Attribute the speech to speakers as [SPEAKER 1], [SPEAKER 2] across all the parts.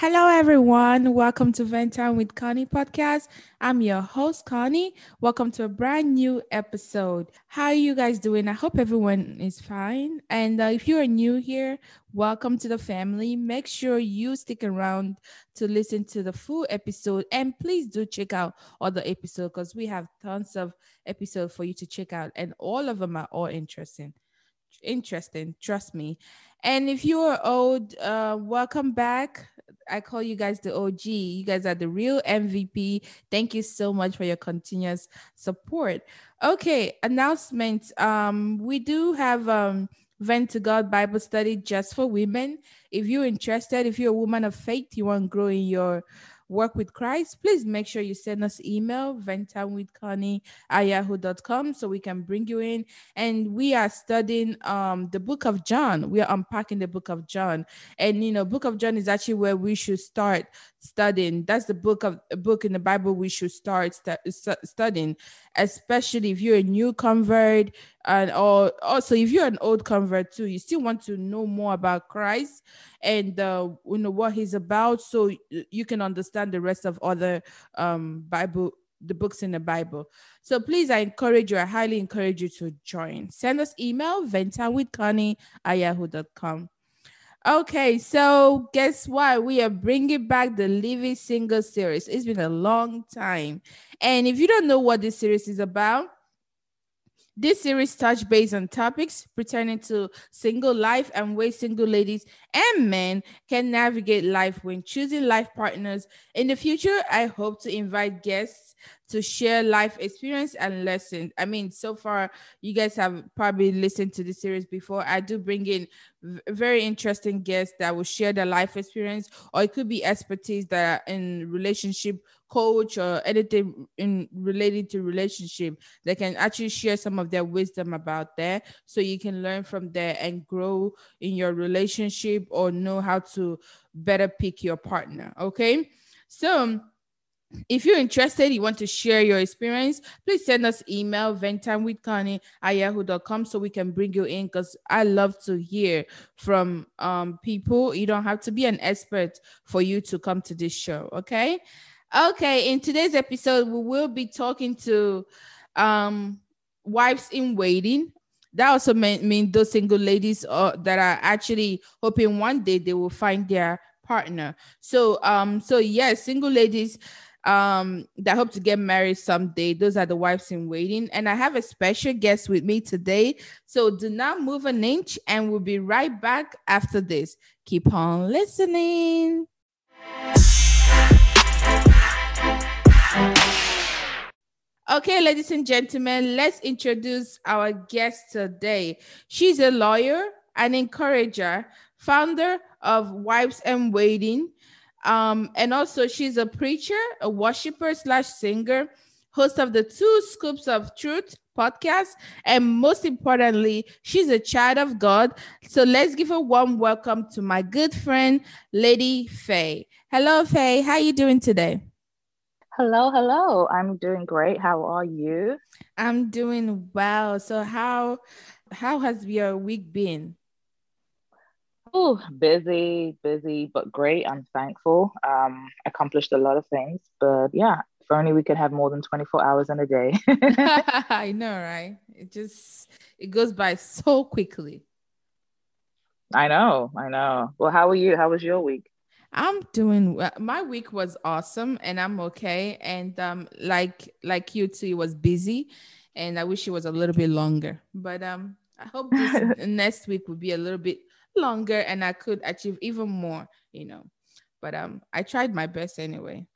[SPEAKER 1] Hello, everyone. Welcome to Vent Time with Connie podcast. I'm your host, Connie. Welcome to a brand new episode. How are you guys doing? I hope everyone is fine. And uh, if you are new here, welcome to the family. Make sure you stick around to listen to the full episode. And please do check out other episodes because we have tons of episodes for you to check out. And all of them are all interesting. Interesting, trust me. And if you are old, uh, welcome back I call you guys the OG. You guys are the real MVP. Thank you so much for your continuous support. Okay, announcement. Um, we do have um Vent to God Bible study just for women. If you're interested, if you're a woman of faith, you want to grow in your work with Christ, please make sure you send us email, ventimewithconnie at yahoo.com so we can bring you in. And we are studying um the book of John. We are unpacking the book of John. And you know, book of John is actually where we should start studying. That's the book of a book in the Bible we should start st- studying, especially if you're a new convert and or also if you're an old convert too. You still want to know more about Christ and uh, you know what He's about, so you can understand the rest of other um, Bible the books in the Bible. So please, I encourage you, I highly encourage you to join. Send us email, ventimewithconnie at yahoo.com. Okay, so guess what? We are bringing back the Living Single series. It's been a long time. And if you don't know what this series is about, this series touch base on topics pertaining to single life and ways single ladies and men can navigate life when choosing life partners. In the future, I hope to invite guests to share life experience and lessons. I mean, so far you guys have probably listened to the series before. I do bring in very interesting guests that will share their life experience, or it could be expertise that are in relationship coach or anything in related to relationship they can actually share some of their wisdom about that so you can learn from there and grow in your relationship or know how to better pick your partner okay so if you're interested, you want to share your experience, please send us email ventimewithconnie at yahoo.com so we can bring you in because I love to hear from um, people. You don't have to be an expert for you to come to this show. Okay. Okay. In today's episode, we will be talking to um, wives in waiting. That also mean, mean those single ladies uh, that are actually hoping one day they will find their partner. So, um, so yes, single ladies um that hope to get married someday those are the wives in waiting and i have a special guest with me today so do not move an inch and we'll be right back after this keep on listening Okay, ladies and gentlemen, let's introduce our guest today. She's a lawyer, an encourager, founder of Wives and Waiting, um, and also, she's a preacher, a worshiper slash singer, host of the Two Scoops of Truth podcast, and most importantly, she's a child of God. So let's give a warm welcome to my good friend, Lady Faye. Hello, Faye. How are you doing today?
[SPEAKER 2] Hello, hello. I'm doing great. How are you?
[SPEAKER 1] I'm doing well. So how how has your week been?
[SPEAKER 2] Oh, busy, busy, but great. I'm thankful. Um, accomplished a lot of things, but yeah, if only we could have more than 24 hours in a day.
[SPEAKER 1] I know, right? It just it goes by so quickly.
[SPEAKER 2] I know, I know. Well, how are you? How was your week?
[SPEAKER 1] I'm doing well. My week was awesome and I'm okay. And um like like you too, it was busy and I wish it was a little bit longer. But um I hope this next week will be a little bit longer and I could achieve even more, you know. But um I tried my best anyway.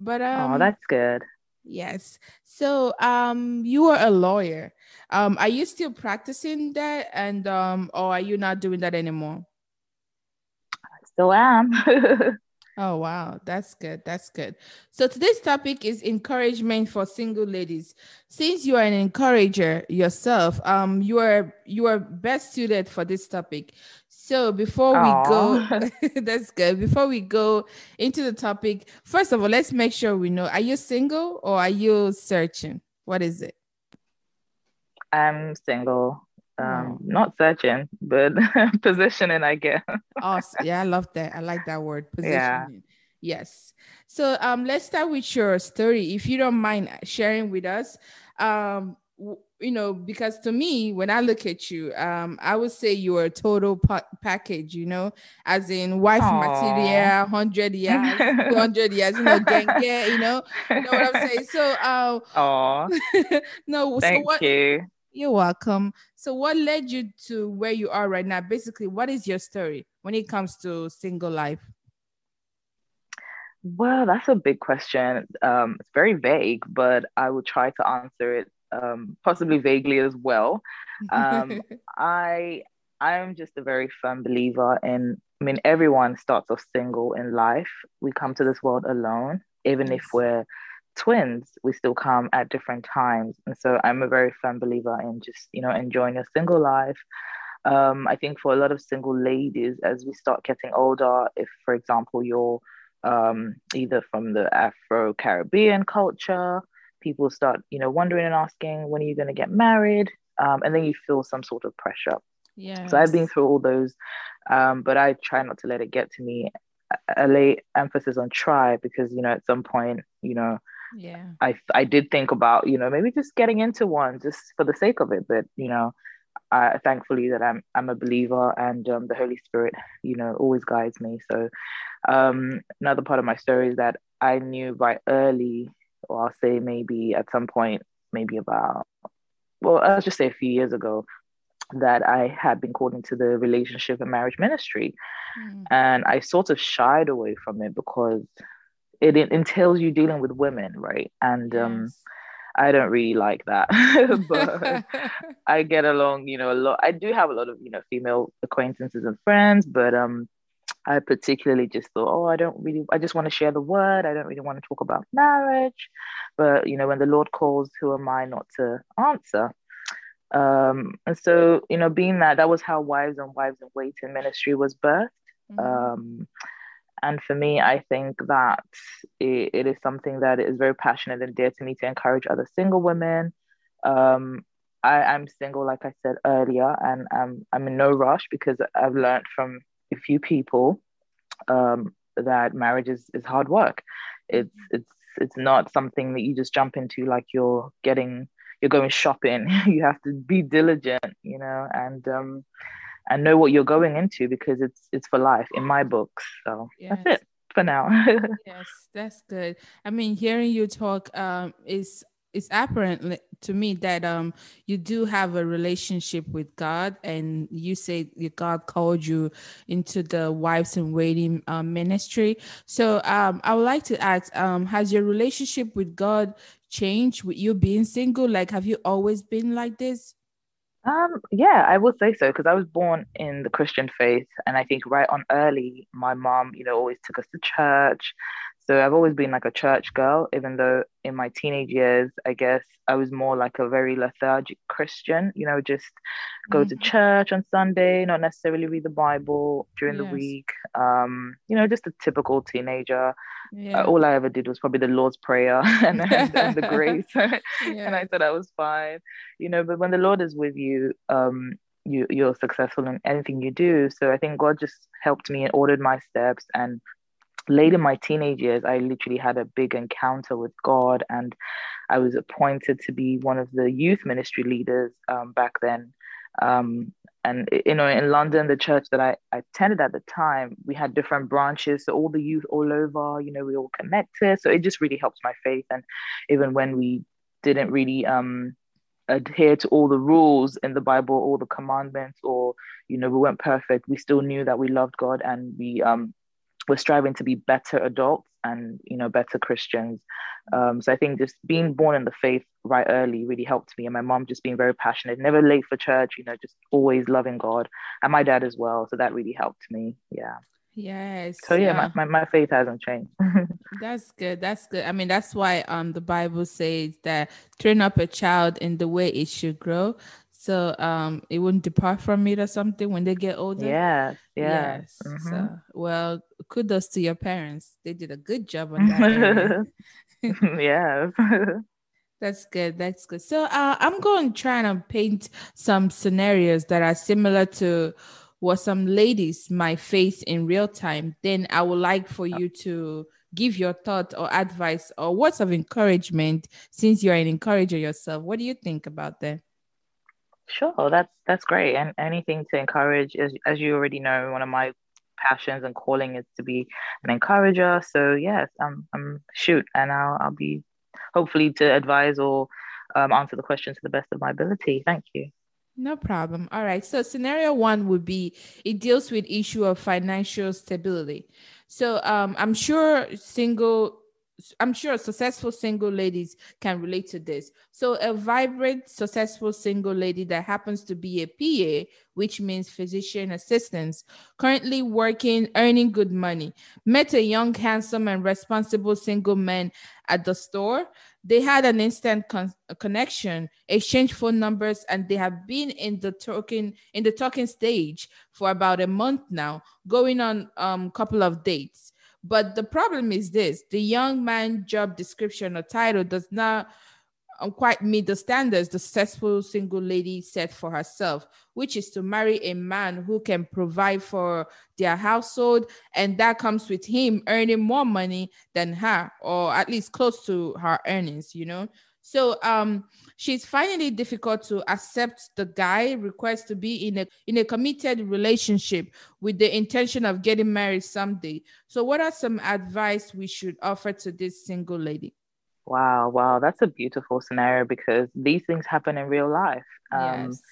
[SPEAKER 1] But um
[SPEAKER 2] Oh, that's good.
[SPEAKER 1] Yes. So um you are a lawyer. Um are you still practicing that and um or are you not doing that anymore?
[SPEAKER 2] Still am.
[SPEAKER 1] Oh wow, that's good. That's good. So today's topic is encouragement for single ladies. Since you are an encourager yourself, um, you are you are best suited for this topic. So before we go, that's good. Before we go into the topic, first of all, let's make sure we know: Are you single or are you searching? What is it?
[SPEAKER 2] I'm single um, not searching, but positioning, I guess.
[SPEAKER 1] awesome. Yeah, I love that. I like that word, positioning. Yeah. Yes. So um, let's start with your story, if you don't mind sharing with us. Um, you know, because to me, when I look at you, um, I would say you're a total pa- package, you know, as in wife Aww. material, 100 years, 200 years, you know, gang, you know, you know what I'm saying? So, uh,
[SPEAKER 2] oh,
[SPEAKER 1] no,
[SPEAKER 2] Thank
[SPEAKER 1] so what,
[SPEAKER 2] you.
[SPEAKER 1] You're welcome. So, what led you to where you are right now? Basically, what is your story when it comes to single life?
[SPEAKER 2] Well, that's a big question. Um, it's very vague, but I will try to answer it um, possibly vaguely as well. Um, I I am just a very firm believer in. I mean, everyone starts off single in life. We come to this world alone, even yes. if we're twins, we still come at different times. And so I'm a very firm believer in just, you know, enjoying your single life. Um, I think for a lot of single ladies, as we start getting older, if, for example, you're um, either from the Afro Caribbean culture, people start, you know, wondering and asking, when are you going to get married? Um, and then you feel some sort of pressure.
[SPEAKER 1] Yeah.
[SPEAKER 2] So I've been through all those, um, but I try not to let it get to me. I lay emphasis on try because you know at some point you know
[SPEAKER 1] yeah
[SPEAKER 2] i i did think about you know maybe just getting into one just for the sake of it but you know I, thankfully that I'm I'm a believer and um, the Holy Spirit, you know, always guides me. So um, another part of my story is that I knew right early, or I'll say maybe at some point, maybe about, well, I'll just say a few years ago, that I had been called into the relationship and marriage ministry, mm. and I sort of shied away from it because it, it entails you dealing with women, right? And um, yes. I don't really like that, but I get along, you know, a lot. I do have a lot of, you know, female acquaintances and friends, but um, I particularly just thought, oh, I don't really, I just want to share the word. I don't really want to talk about marriage. But, you know, when the Lord calls, who am I not to answer? Um, and so, you know, being that, that was how Wives and Wives and Waiting ministry was birthed. Mm-hmm. Um, and for me, I think that it, it is something that is very passionate and dear to me to encourage other single women. Um, I, I'm single, like I said earlier, and I'm, I'm in no rush because I've learned from a few people um, that marriage is, is hard work. It's, it's, it's not something that you just jump into like you're getting, you're going shopping. you have to be diligent, you know, and um, and know what you're going into because it's it's for life in my books. So yes. that's it for now.
[SPEAKER 1] yes, that's good. I mean, hearing you talk um, is it's apparent to me that um you do have a relationship with God, and you say God called you into the wives and waiting um, ministry. So um, I would like to ask, um, has your relationship with God changed with you being single? Like, have you always been like this?
[SPEAKER 2] Um, yeah, I would say so because I was born in the Christian faith, and I think right on early, my mom, you know, always took us to church. So I've always been like a church girl, even though in my teenage years, I guess I was more like a very lethargic Christian, you know, just go mm-hmm. to church on Sunday, not necessarily read the Bible during yes. the week. Um, you know, just a typical teenager. Yeah. Uh, all I ever did was probably the Lord's Prayer and, and, and the grace. yeah. And I thought I was fine, you know, but when the Lord is with you, um, you, you're successful in anything you do. So I think God just helped me and ordered my steps and late in my teenage years, I literally had a big encounter with God, and I was appointed to be one of the youth ministry leaders um, back then. Um, and you know, in London, the church that I, I attended at the time, we had different branches, so all the youth all over, you know, we all connected. So it just really helped my faith. And even when we didn't really um, adhere to all the rules in the Bible, all the commandments, or you know, we weren't perfect, we still knew that we loved God and we um we're striving to be better adults and you know better christians um, so i think just being born in the faith right early really helped me and my mom just being very passionate never late for church you know just always loving god and my dad as well so that really helped me yeah
[SPEAKER 1] Yes.
[SPEAKER 2] So yeah, uh, my, my, my faith hasn't changed.
[SPEAKER 1] that's good. That's good. I mean, that's why um the Bible says that train up a child in the way it should grow. So um it wouldn't depart from it or something when they get older.
[SPEAKER 2] Yes, yes. yes. Mm-hmm.
[SPEAKER 1] So well, kudos to your parents. They did a good job on that.
[SPEAKER 2] yes.
[SPEAKER 1] That's good. That's good. So uh, I'm going to try and paint some scenarios that are similar to what some ladies might face in real time. Then I would like for you to give your thought or advice or words of encouragement since you're an encourager yourself. What do you think about that?
[SPEAKER 2] Sure, that's that's great. And anything to encourage, as, as you already know, one of my passions and calling is to be an encourager. So yes, I'm I'm shoot, and I'll I'll be hopefully to advise or um, answer the question to the best of my ability. Thank you.
[SPEAKER 1] No problem. All right. So scenario one would be it deals with issue of financial stability. So um, I'm sure single I'm sure successful single ladies can relate to this. So, a vibrant, successful single lady that happens to be a PA, which means physician assistants, currently working, earning good money, met a young, handsome, and responsible single man at the store. They had an instant con- connection, exchanged phone numbers, and they have been in the talking in the talking stage for about a month now, going on a um, couple of dates. But the problem is this the young man job description or title does not um, quite meet the standards the successful single lady set for herself, which is to marry a man who can provide for their household. And that comes with him earning more money than her, or at least close to her earnings, you know? So um, she's finding it difficult to accept the guy request to be in a in a committed relationship with the intention of getting married someday. So what are some advice we should offer to this single lady?
[SPEAKER 2] Wow, wow, that's a beautiful scenario because these things happen in real life. Um, yes.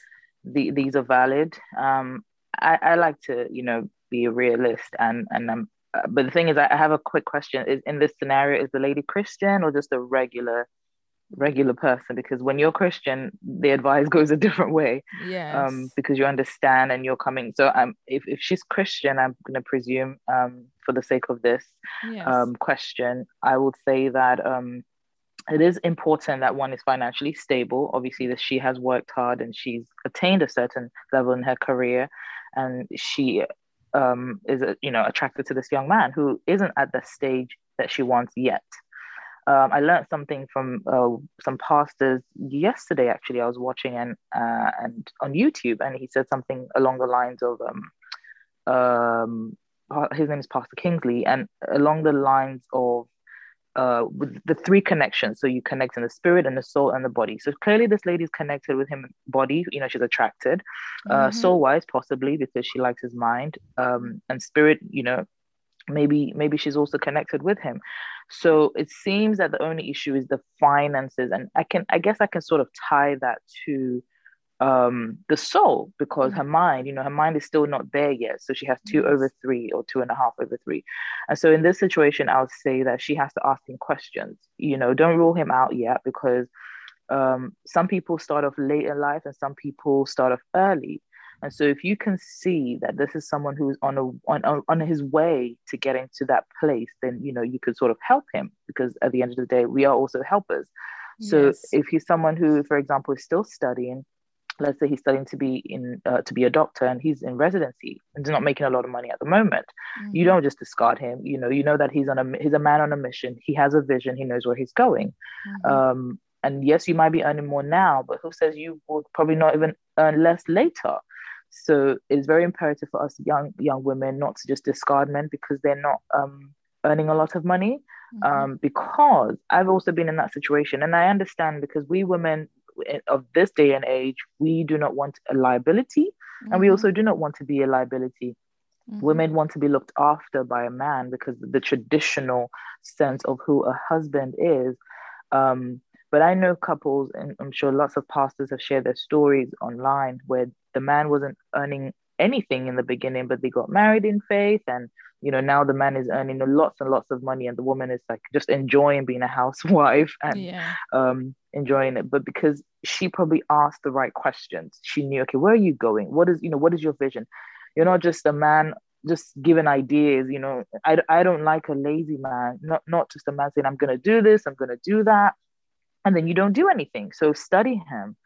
[SPEAKER 2] The, these are valid. Um, I, I like to, you know, be a realist and and um, uh, but the thing is, I have a quick question: Is in this scenario, is the lady Christian or just a regular regular person because when you're christian the advice goes a different way
[SPEAKER 1] yeah
[SPEAKER 2] um because you understand and you're coming. So um if, if she's christian i'm going to presume um for the sake of this yes. um question i would say that um it is important that one is financially stable. Obviously that she has worked hard and she's attained a certain level in her career and she um is you know attracted to this young man who isn't at the stage that she wants yet um, I learned something from uh, some pastors yesterday. Actually, I was watching and uh, and on YouTube, and he said something along the lines of um, um, his name is Pastor Kingsley, and along the lines of uh, with the three connections. So you connect in the spirit and the soul and the body. So clearly, this lady is connected with him body. You know, she's attracted. Uh, mm-hmm. Soul wise, possibly because she likes his mind. Um, and spirit, you know, maybe maybe she's also connected with him. So it seems that the only issue is the finances and i can i guess i can sort of tie that to um the soul because mm-hmm. her mind you know her mind is still not there yet. So she has two over three or two and a half over three. And so in this situation i would say that she has to ask him questions. You know don't rule him out yet because um, some people start off late in life and some people start off early and so if you can see that this is someone who is on a on, on his way to getting to that place, then you know you could sort of help him because at the end of the day, we are also helpers. So yes. if he's someone who, for example, is still studying, let's say he's studying to be in uh, to be a doctor and he's in residency and is not making a lot of money at the moment mm-hmm. you don't just discard him you know you know that he's on a he's a man on a mission he has a vision he knows where he's going mm-hmm. um, and yes you might be earning more now but who says you will probably not even earn less later so it's very imperative for us young young women not to just discard men because they're not um, earning a lot of money. Mm-hmm. Um, because I've also been in that situation, and I understand because we women of this day and age, we do not want a liability, mm-hmm. and we mm-hmm. also do not want to be a liability. Mm-hmm. Women want to be looked after by a man because the traditional sense of who a husband is. Um, but I know couples, and I'm sure lots of pastors have shared their stories online where the man wasn't earning anything in the beginning, but they got married in faith. And, you know, now the man is earning lots and lots of money, and the woman is like just enjoying being a housewife and yeah. um, enjoying it. But because she probably asked the right questions, she knew, okay, where are you going? What is, you know, what is your vision? You're not just a man just giving ideas you know I, I don't like a lazy man not not just a man saying i'm going to do this i'm going to do that and then you don't do anything. So study him.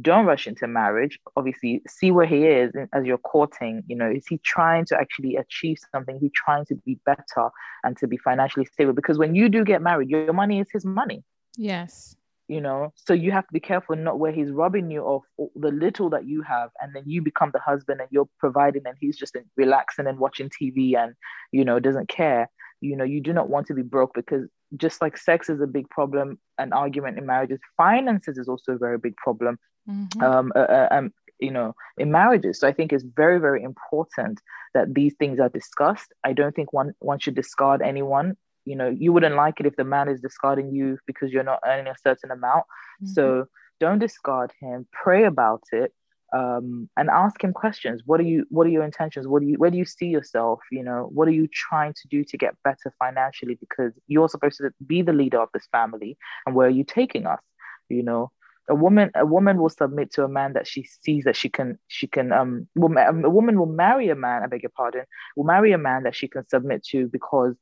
[SPEAKER 2] Don't rush into marriage. Obviously see where he is as you're courting. You know is he trying to actually achieve something? He trying to be better and to be financially stable? Because when you do get married your money is his money.
[SPEAKER 1] Yes.
[SPEAKER 2] You know so you have to be careful not where he's robbing you of the little that you have and then you become the husband and you're providing and he's just relaxing and watching tv and you know doesn't care. You know you do not want to be broke because just like sex is a big problem an argument in marriages finances is also a very big problem mm-hmm. um, uh, uh, um, you know in marriages. So i think it's very very important that these things are discussed. I don't think one one should discard anyone. You know you wouldn't like it if the man is discarding you because you're not earning a certain amount. Mm-hmm. so don't discard him. Pray about it um, and ask him questions. What are you what are your intentions? What do you where do you see yourself? You know what are you trying to do to get better financially? Because you're supposed to be the leader of this family and where are you taking us? You know a woman a woman will submit to a man that she sees that she can she can um, um a woman will marry a man i beg your pardon will marry a man that she can submit to because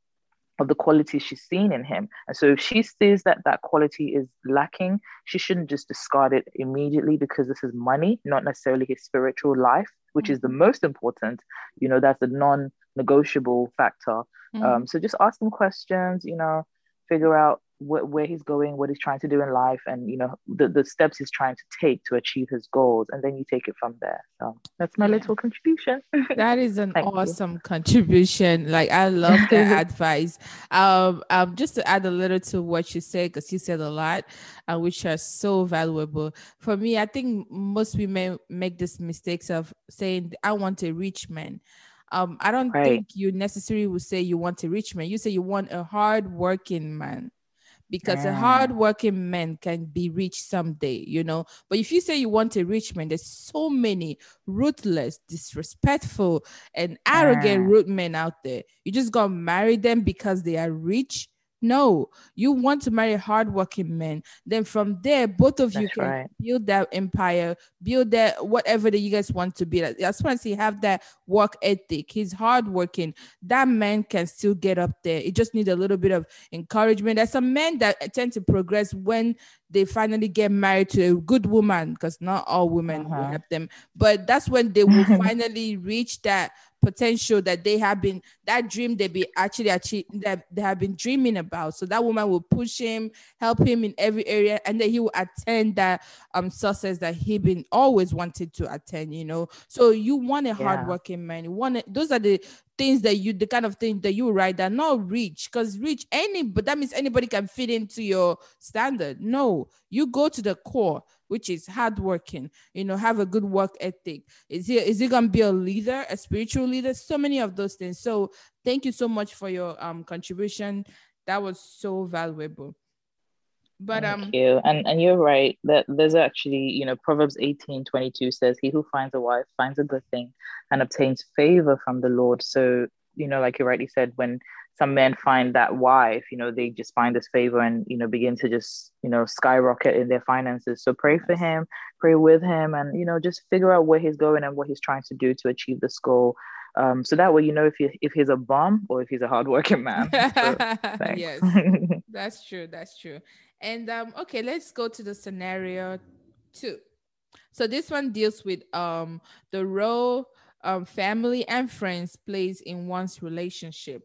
[SPEAKER 2] of the quality she's seen in him. And so if she sees that that quality is lacking, she shouldn't just discard it immediately because this is money, not necessarily his spiritual life, which mm-hmm. is the mm-hmm. most important. You know, that's a non negotiable factor. Mm-hmm. Um, so just ask them questions, you know, figure out wh- where he's going, what he's trying to do in life, and you know the, the steps he's trying to take to achieve his goals, and then you take it from there. So that's my little contribution.
[SPEAKER 1] that is an awesome you. contribution. Like I love that advice. Um, um, just to add a little to what you said, because you said a lot, uh, which are so valuable for me. I think most women make this mistakes of saying, "I want a rich man." um, I don't right. think you necessarily would say you want a rich man. You say you want a hard working man because yeah. a hardworking man can be rich someday, you know. But if you say you want a rich man, there's so many ruthless, disrespectful, and arrogant yeah. rude men out there. You just gonna marry them because they are rich no, you want to marry hardworking men. Then from there, both of That's you can right. build that empire, build that whatever that you guys want to be. As long as he have that work ethic, he's hardworking. That man can still get up there. It just needs a little bit of encouragement. There's some men that tend to progress when they finally get married to a good woman, because not all women uh-huh. will have them. But that's when they will finally reach that potential that they have been that dream they be actually achieve that they have been dreaming about. So that woman will push him, help him in every area, and then he will attend that um success that he been always wanted to attend. You know, so you want a yeah. hardworking man. You want it, those are the things that you the kind of thing that you write that not rich because rich any but that means anybody can fit into your standard no you go to the core which is hardworking, you know, have a good work ethic. Is he is he gonna be a leader, a spiritual leader? So many of those things. So thank you so much for your um contribution. That was so valuable. But
[SPEAKER 2] thank
[SPEAKER 1] um
[SPEAKER 2] you. And and you're right that there's actually, you know, Proverbs 18, 22 says, He who finds a wife finds a good thing and obtains favor from the Lord. So, you know, like you rightly said, when some men find that wife, you know, they just find this favor and, you know, begin to just, you know, skyrocket in their finances. So pray for him, pray with him, and, you know, just figure out where he's going and what he's trying to do to achieve this goal. Um, so that way, you know, if he, if he's a bum or if he's a hardworking man.
[SPEAKER 1] So, yes, that's true. That's true. And um, okay, let's go to the scenario two. So this one deals with um the role um, family and friends plays in one's relationship.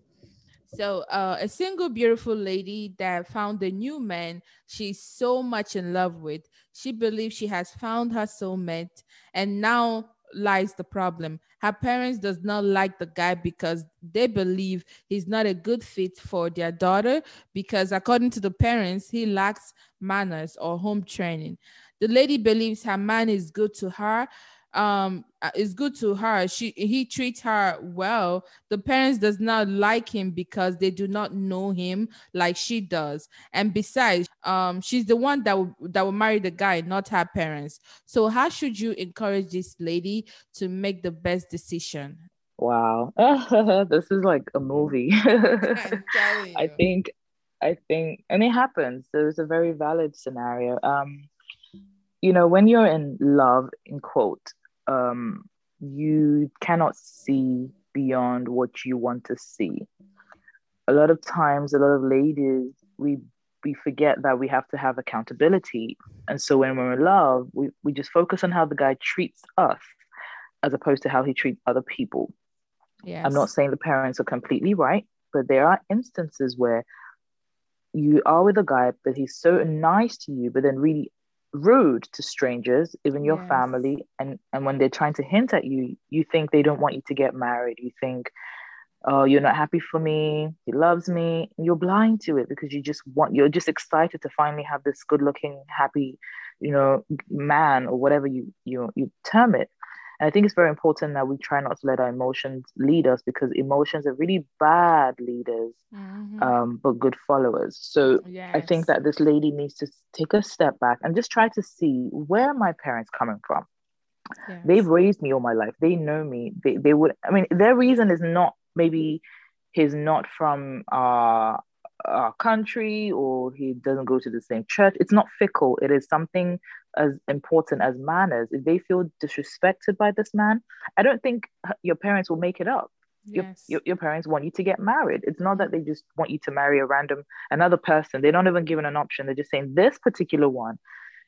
[SPEAKER 1] So, uh, a single beautiful lady that found a new man she's so much in love with. She believes she has found her soulmate, and now lies the problem. Her parents does not like the guy because they believe he's not a good fit for their daughter because according to the parents, he lacks manners or home training. The lady believes her man is good to her um uh, is good to her. She he treats her well. The parents does not like him because they do not know him like she does. And besides um she's the one that will, that will marry the guy not her parents. So how should you encourage this lady to make the best decision?
[SPEAKER 2] Wow. This is like a movie. I think i think and it happens. There's a very valid scenario. Um you know when you're in love in quote um, you cannot see beyond what you want to see. A lot of times, a lot of ladies, we we forget that we have to have accountability. And so when we're in love, we, we just focus on how the guy treats us as opposed to how he treats other people.
[SPEAKER 1] Yes.
[SPEAKER 2] I'm not saying the parents are completely right, but there are instances where you are with a guy, but he's so nice to you, but then really rude to strangers, even your
[SPEAKER 1] Yes.
[SPEAKER 2] family. And and when they're trying to hint at you, you think they don't want you to get married. You think, oh, you're not happy for me. He loves me. And you're blind to it because you just want. You're just excited to finally have this good-looking, happy, you know, man or whatever you you you term it. And I think it's very important that we try not to let our emotions lead us because emotions are really bad leaders,
[SPEAKER 1] Mhm.
[SPEAKER 2] um, but good followers. So I think that this lady needs to take a step back and just try to see where my parents coming from.
[SPEAKER 1] Yes.
[SPEAKER 2] They've raised me all my life. They know me. They they would. I mean, their reason is not maybe he's not from our our country or he doesn't go to the same church. It's not fickle. It is something as important as manners. If they feel disrespected by this man, I don't think your parents will make it up your,
[SPEAKER 1] yes.
[SPEAKER 2] your, your parents want you to get married. It's not that they just want you to marry a random another person. They're not even given an option. They're just saying this particular one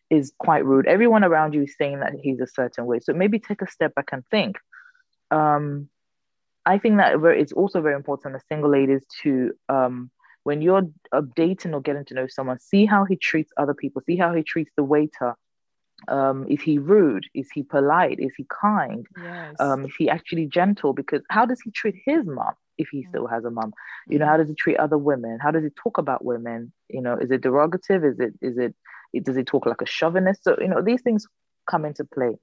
[SPEAKER 2] is quite rude. Everyone around you is saying that he's a certain way. So maybe take a step back and think. Um, I think that it's also very important as single ladies to um, when you're uh, dating or getting to know someone, see how he treats other people, see how he treats the waiter. Um, is he rude? Is he polite? Is he kind?
[SPEAKER 1] yes.
[SPEAKER 2] um, is he actually gentle? Because how does he treat his mom if he still has a mom? You know, how does he treat other women? How does he talk about women? You know, is it derogative? Is it is it does he talk like a chauvinist? So you know, these things come into play.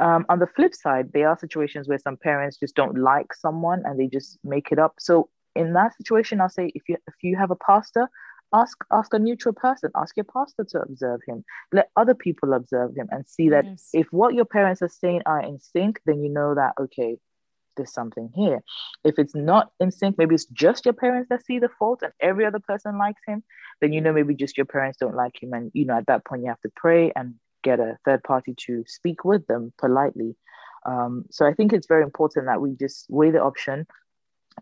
[SPEAKER 2] Um, on the flip side, there are situations where some parents just don't like someone and they just make it up. So in that situation, I'll say if you if you have a pastor, ask ask a neutral person, ask your pastor to observe him. Let other people observe him and see that
[SPEAKER 1] Yes.
[SPEAKER 2] if what your parents are saying are in sync, then you know that okay, there's something here. If it's not in sync, maybe it's just your parents that see the fault and every other person likes him, then you know maybe just your parents don't like him. And you know, at that point you have to pray and get a third party to speak with them politely. Um, so I think it's very important that we just weigh the option.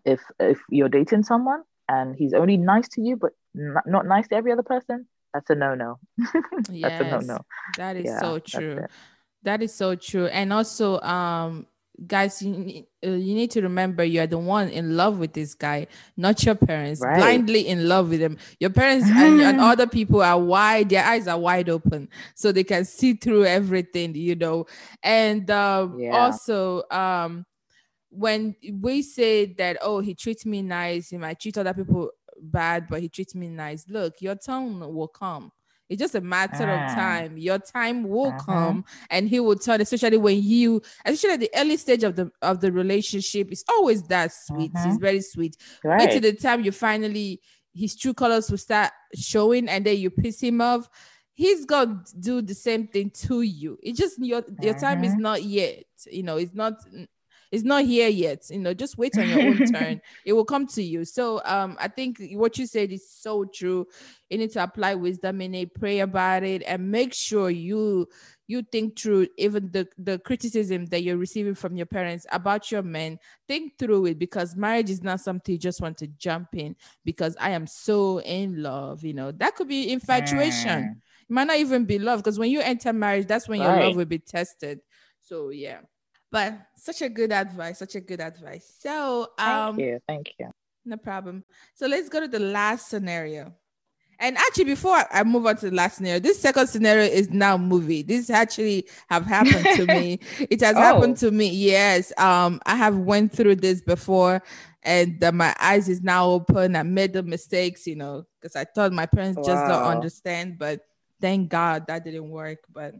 [SPEAKER 2] If if you're dating someone and he's only nice to you but not, not nice to every other person, that's a no no.
[SPEAKER 1] yes.
[SPEAKER 2] That's a no no.
[SPEAKER 1] That is
[SPEAKER 2] Yeah,
[SPEAKER 1] so true. That is so true. And also, um, guys, you need, uh, you need to remember you are the one in love with this guy, not your parents.
[SPEAKER 2] Right.
[SPEAKER 1] Blindly in love with him. Your parents and, and other people are wide. Their eyes are wide open, so they can see through everything. You know. And um,
[SPEAKER 2] Yeah.
[SPEAKER 1] also, um, when we say that, oh, he treats me nice, he might treat other people bad, but he treats me nice. Look, your time will come. It's just a matter of
[SPEAKER 2] Ah.
[SPEAKER 1] time. Your time will
[SPEAKER 2] Mhm.
[SPEAKER 1] come, and he will turn. Especially when you, especially at the early stage of the of the relationship, it's always that sweet. It's
[SPEAKER 2] Mhm.
[SPEAKER 1] very sweet. Wait till the time you finally his true colors will start showing, and then you piss him off. He's gonna do the same thing to you. It's just your your time is
[SPEAKER 2] Mhm.
[SPEAKER 1] not yet. You know, it's not it's not here yet. You know, just wait on your own turn. It will come to you. So um I think what you said is so true. You need to apply wisdom in it, pray about it, and make sure you you think through even the the criticism that you're receiving from your parents about your men. Think through it because marriage is not something you just want to jump in because I am so in love. You know, that could be infatuation.
[SPEAKER 2] Mm.
[SPEAKER 1] It might not even be love because when you enter marriage, that's when your love will be tested. So yeah. But such a good advice, such a good advice. So
[SPEAKER 2] Thank
[SPEAKER 1] um
[SPEAKER 2] you. Thank you.
[SPEAKER 1] no problem. So let's go to the last scenario. And actually, before I- move on to the last scenario, this second scenario is now movie. This actually have happened to me. It has happened
[SPEAKER 2] Oh.
[SPEAKER 1] to me. Yes. Um, I have went through this before, and uh, my eyes is now open. I made the mistakes, you know, because I thought my parents just don't understand. But thank God that didn't work. But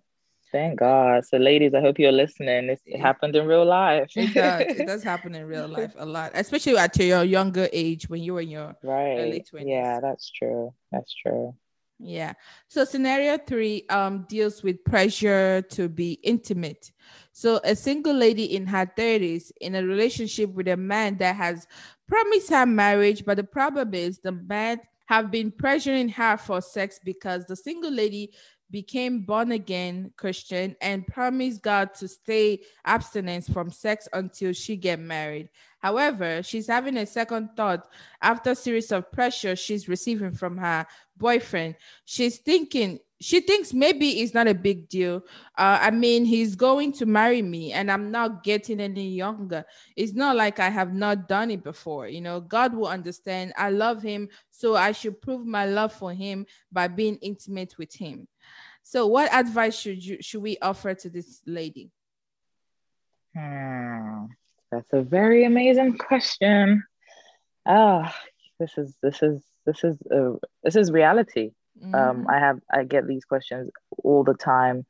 [SPEAKER 2] Thank God. So, ladies, I hope you're listening. It
[SPEAKER 1] Yeah.
[SPEAKER 2] happened in real life.
[SPEAKER 1] it does. it does happen in real life a lot, especially at your younger age when you were in your
[SPEAKER 2] right.
[SPEAKER 1] 20s.
[SPEAKER 2] Yeah, that's true. That's true.
[SPEAKER 1] Yeah. So scenario three um deals with pressure to be intimate. So a single lady in her 30s in a relationship with a man that has promised her marriage, but the problem is the man have been pressuring her for sex because the single lady became born again Christian and promised God to stay abstinence from sex until she get married. However, she's having a second thought after series of pressure she's receiving from her boyfriend. She's thinking, she thinks maybe it's not a big deal. Uh, I mean, he's going to marry me and I'm not getting any younger. It's not like I have not done it before. You know, God will understand. I love him. So I should prove my love for him by being intimate with him. So, what advice should you should we offer to this lady?
[SPEAKER 2] Hmm, that's a very amazing question. Ah, this is this is this is a this is reality. Um, mm-hmm. Um, I have I get these questions all the time.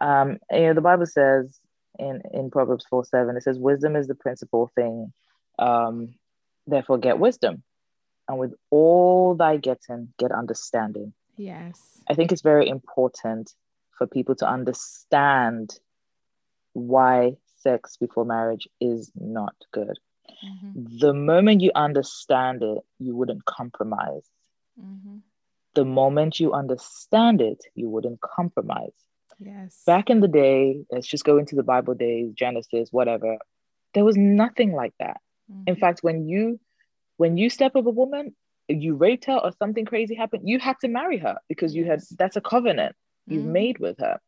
[SPEAKER 2] Um, you know, the Bible says in in Proverbs four seven, it says, "Wisdom is the principal thing. Um, therefore, get wisdom, and with all thy getting, get understanding."
[SPEAKER 1] Yes,
[SPEAKER 2] I think it's very important for people to understand why sex before marriage is not good. Mm-hmm. The moment you understand it, you wouldn't compromise. Mm-hmm the moment you understand it, you wouldn't compromise.
[SPEAKER 1] Yes.
[SPEAKER 2] Back in the day, let's just go into the Bible days, Genesis, whatever. There was nothing like that. Mm-hmm. In fact, when you when you step with a woman, you raped her or something crazy happened, you had to marry her because you had that's a covenant you've mm-hmm. made with her.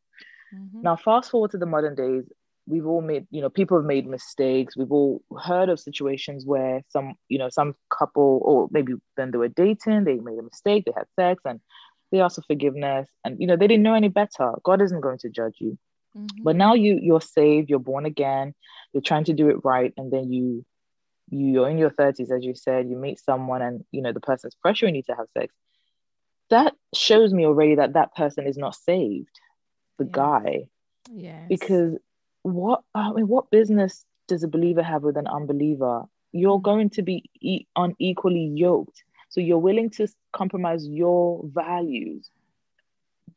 [SPEAKER 2] Mm-hmm. Now, fast forward to the modern days, we've all made you know people have made mistakes we've all heard of situations where some you know some couple or maybe then they were dating they made a mistake they had sex and they asked for forgiveness and you know they didn't know any better god isn't going to judge you mm-hmm. but now you you're saved you're born again you're trying to do it right and then you you're in your 30s as you said you meet someone and you know the person's pressuring you to have sex that shows me already that that person is not saved the guy
[SPEAKER 1] yeah
[SPEAKER 2] Because what I mean, what business does a believer have with an unbeliever? You're mm. going to be e- unequally yoked. So you're willing to compromise your values,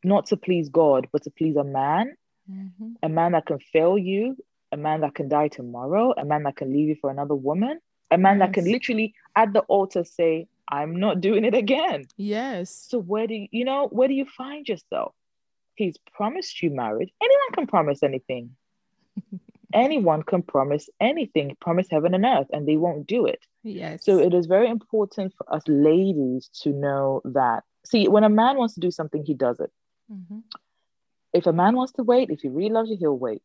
[SPEAKER 2] not to please God, but to please a man, mm-hmm. a man that can fail you, a man that can die tomorrow, a man that can leave you for another woman, a man yes. that can literally at the altar say, I'm not doing it again.
[SPEAKER 1] Yes.
[SPEAKER 2] So where do you, you know, where do you find yourself? He's promised you marriage. Anyone can promise anything. Anyone can promise anything, promise heaven and earth, and they won't do it.
[SPEAKER 1] Yes.
[SPEAKER 2] So it is very important for us ladies to know that. See, when a man wants to do something, he does it. Mm-hmm. If a man wants to wait, if he really loves you, he'll wait.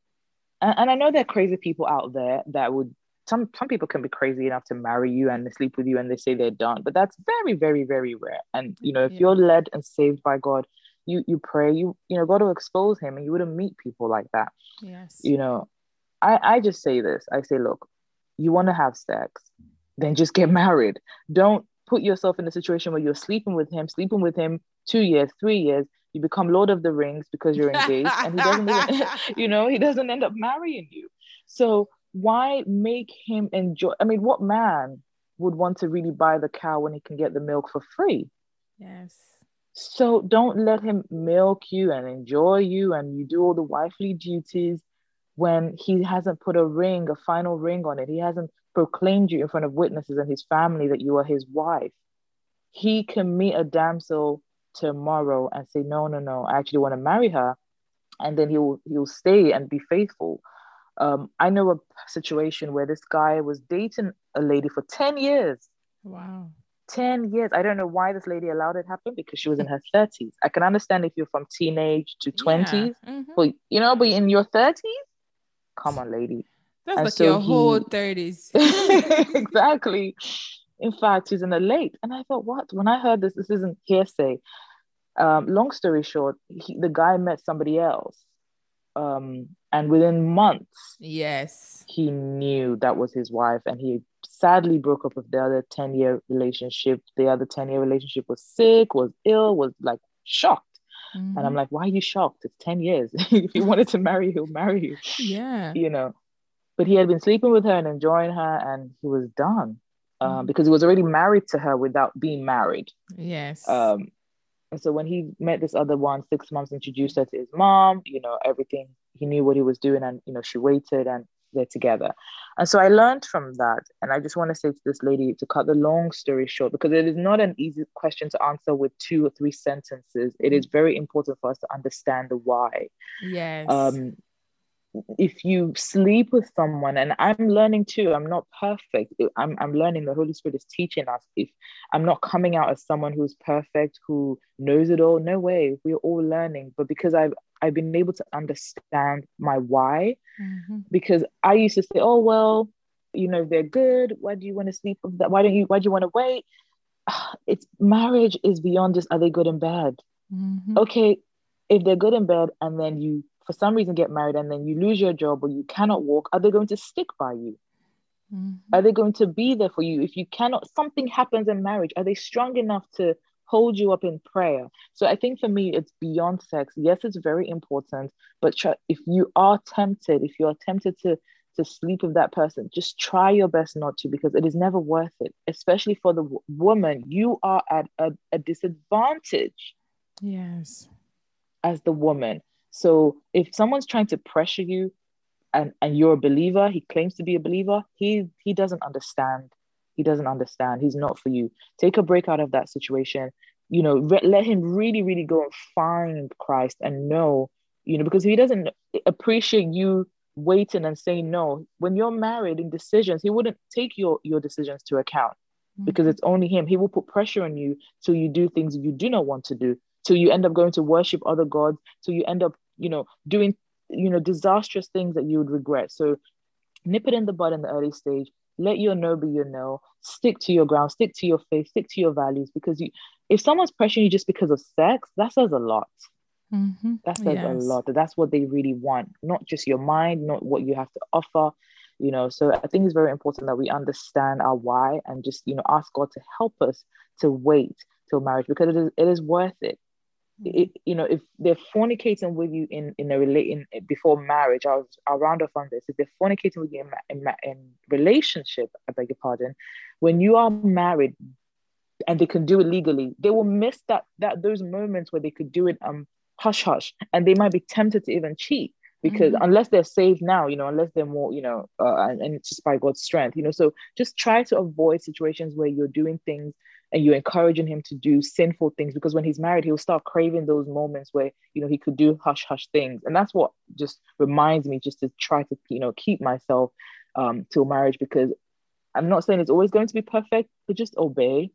[SPEAKER 2] And, and I know there are crazy people out there that would some some people can be crazy enough to marry you and sleep with you and they say they're done but that's very very very rare. And you know if yeah. you're led and saved by god you you pray you you know god will expose him and you wouldn't meet people like that.
[SPEAKER 1] Yes.
[SPEAKER 2] You know i i just say this i say look you want to have sex then just get married. Don't put yourself in a situation where you're sleeping with him sleeping with him two years three years you become lord of the rings because you're engaged and he doesn't even, you know he doesn't end up marrying you. So why make him enjoy i mean what man would want to really buy the cow when he can get the milk for free
[SPEAKER 1] yes
[SPEAKER 2] so don't let him milk you and enjoy you and you do all the wifely duties when he hasn't put a ring, a final ring on it. He hasn't proclaimed you in front of witnesses and his family that you are his wife. He can meet a damsel tomorrow and say, No, no, no, I actually want to marry her. And then he'll he'll stay and be faithful. Um, I know a situation where this guy was dating a lady for 10 years.
[SPEAKER 1] Wow.
[SPEAKER 2] 10 years. I don't know why this lady allowed it happen because she was in her 30s. I can understand if you're from teenage to 20s, yeah. mm-hmm. but you know, but in your 30s, come on, lady.
[SPEAKER 1] That's and like so your he... whole 30s.
[SPEAKER 2] exactly. In fact, he's in the late. And I thought, what? When I heard this, this isn't hearsay. Um, long story short, he, the guy met somebody else. Um, and within months,
[SPEAKER 1] yes,
[SPEAKER 2] he knew that was his wife, and he sadly broke up with the other 10 year relationship. The other 10 year relationship was sick, was ill, was like shocked. Mm-hmm. And I'm mm-hmm. like, why are you shocked? It's 10 years. if he wanted to marry, he'll marry you.
[SPEAKER 1] Yeah.
[SPEAKER 2] You know, but he had been sleeping with her and enjoying her, and he was done um, mm-hmm. because he was already married to her without being married.
[SPEAKER 1] Yes.
[SPEAKER 2] Um, and so when he met this other one, six months, introduced her to his mom, you know, everything, he knew what he was doing, and, you know, she waited and they're together. And so I learned from that. And I just want to say to this lady to cut the long story short, because it is not an easy question to answer with two or three sentences. It is very important for us to understand the why.
[SPEAKER 1] Yes.
[SPEAKER 2] Um, if you sleep with someone and i'm learning too i'm not perfect i'm, I'm learning the holy spirit is teaching us if i'm not coming out as someone who's perfect who knows it all no way we're all learning but because i've i've been able to understand my why mm-hmm. because i used to say oh well you know they're good why do you want to sleep with that why don't you why do you want to wait it's marriage is beyond just are they good and bad mm-hmm. okay if they're good in bed and then you for some reason get married and then you lose your job or you cannot walk, are they going to stick by you? Mm-hmm. Are they going to be there for you? If you cannot, something happens in marriage, are they strong enough to hold you up in prayer? So I think for me, it's beyond sex. Yes, it's very important, but try, if you are tempted, if you are tempted to to sleep with that person, just try your best not to because it is never worth it, especially for the w- woman. You are at a, a disadvantage.
[SPEAKER 1] Yes.
[SPEAKER 2] As the woman. So if someone's trying to pressure you and, and you're a believer, he claims to be a believer, he he doesn't understand. He doesn't understand. He's not for you. Take a break out of that situation. You know, re- let him really, really go and find Christ and know, you know, because he doesn't appreciate you waiting and saying no. When you're married in decisions, he wouldn't take your your decisions to account mm-hmm. because it's only him. He will put pressure on you till you do things you do not want to do till you end up going to worship other gods till you end up you know doing you know disastrous things that you would regret so nip it in the bud in the early stage let your no be your no. Stick to your ground stick to your faith stick to your values because you if someone's pressuring you just because of sex that says a lot. Mm-hmm. that says yes. a lot. That that's what they really want not just your mind not what you have to offer you know. So i think it's very important that we understand our why and just you know ask god to help us to wait till marriage because it is it is worth it it, you know, if they're fornicating with you in in a relate before marriage, I'll I'll round off on this. If they're fornicating with you in, in, in relationship, I beg your pardon, when you are married, and they can do it legally, they will miss that that those moments where they could do it um hush hush, and they might be tempted to even cheat because mm-hmm. unless they're saved now, you know, unless they're more, you know, uh, and, and it's just by God's strength, you know. So just try to avoid situations where you're doing things and you're encouraging him to do sinful things because when he's married he'll start craving those moments where you know he could do hush hush things and that's what just reminds me just to try to you know keep myself um till marriage because i'm not saying it's always going to be perfect but just obey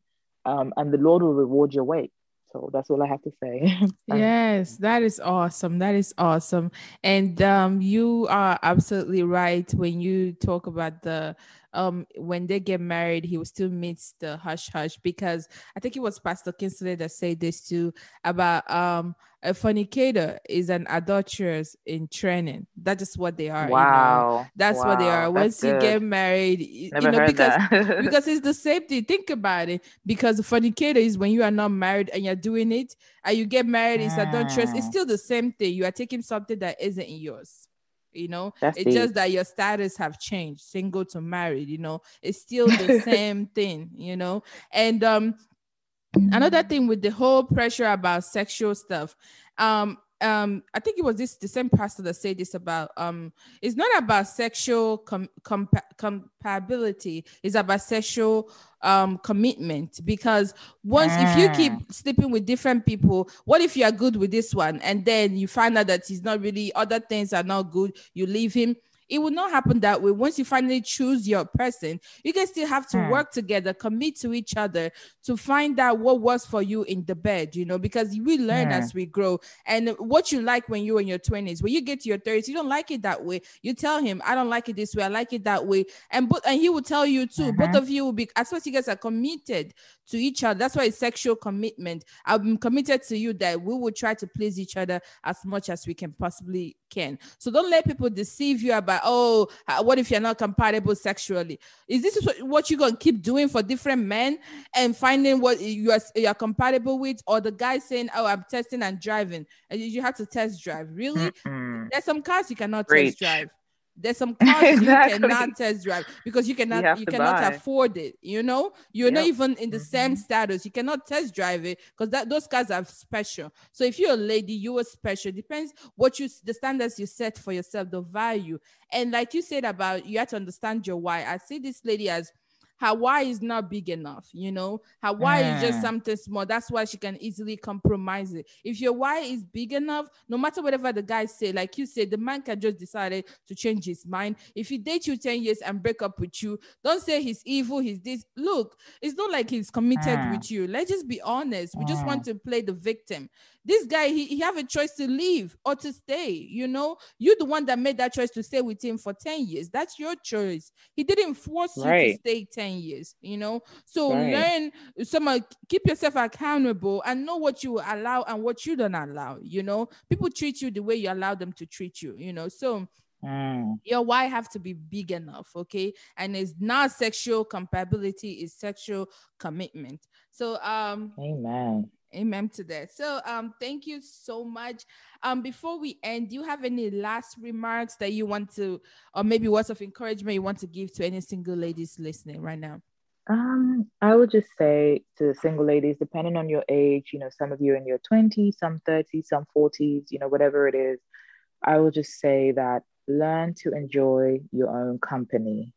[SPEAKER 2] um and the lord will reward your wait so that's all I have to say.
[SPEAKER 1] yes, that is awesome. That is awesome. And um, you are absolutely right when you talk about the um when they get married, he will still meet the hush hush because I think it was Pastor Kingsley that said this too about um a fornicator is an adulteress in training. That's just what they are.
[SPEAKER 2] Wow.
[SPEAKER 1] You know? That's
[SPEAKER 2] wow.
[SPEAKER 1] what they are. Once you get married, Never you know, because because it's the same thing. Think about it. Because the fornicator is when you are not married and you're doing it, and you get married, it's adulteress. It's mm. still the same thing. You are taking something that isn't yours you know? That's it's just that your status have changed single to married you know? It's still the same thing you know? And um another thing with the whole pressure about sexual stuff um um i think it was this the same pastor that said this about um it's not about sexual com- compa- compatibility it's about sexual um commitment. Because once if you keep ah. sleeping with different people what if you are good with this one? And then you find out that he's not really other things are not good you leave him it will not happen that way. Once you finally choose your person, you guys still have to hmm. work together, commit to each other to find out what works for you in the bed, you know, because we learn hmm. as we grow. And what you like when you're in your 20s, when you get to your 30s, you don't like it that way. You tell him, I don't like it this way, I like it that way. And but and he will tell you too. Both mm-hmm. of you will be as far as you guys are committed to each other. That's why it's sexual commitment. I'm committed to you that we will try to please each other as much as we can possibly can. So don't let people deceive you about, oh, what if you're not compatible sexually? Is this what you're gonna keep doing for different men and finding what you are you're compatible with, or the guy saying, oh, I'm testing and driving, and you have to test drive? Really? Mm-hmm. There's some cars you cannot test drive. There's some cars exactly. you cannot test drive because you cannot you, you cannot buy. afford it. You know, you're yep. not even in the mm-hmm. same status. You cannot test drive it because that those cars are special. So if you're a lady, you are special. Depends what you the standards you set for yourself, the value. And like you said about you have to understand your why. I see this lady as her why is not big enough, you know, her why is just
[SPEAKER 2] Mm.
[SPEAKER 1] something small. That's why she can easily compromise it. If your why is big enough, no matter whatever the guy say, like you said, the man can just decide to change his mind. If he date you 10 years and break up with you, don't say he's evil, he's this. Look, it's not like he's committed
[SPEAKER 2] Mm.
[SPEAKER 1] with you. Let's just be honest. We just
[SPEAKER 2] Mm.
[SPEAKER 1] want to play the victim. This guy, he, he have a choice to leave or to stay. You know, you're the one that made that choice to stay with him for 10 years. That's your choice. He didn't force you to stay 10 years, you know. So
[SPEAKER 2] Right.
[SPEAKER 1] learn some keep yourself accountable and know what you allow and what you don't allow. You know, people treat you the way you allow them to treat you, you know. So
[SPEAKER 2] Mm.
[SPEAKER 1] your why have to be big enough okay and it's not sexual compatibility it's sexual commitment so um
[SPEAKER 2] Amen.
[SPEAKER 1] Amen to that. So um thank you so much. Um before we end do you have any last remarks that you want to or maybe words of encouragement you want to give to any single ladies listening right now?
[SPEAKER 2] Um, I would just say to single ladies, depending on your age, you know, some of you in your 20s, some 30s, some 40s, you know, whatever it is, I will just say that learn to enjoy your own company.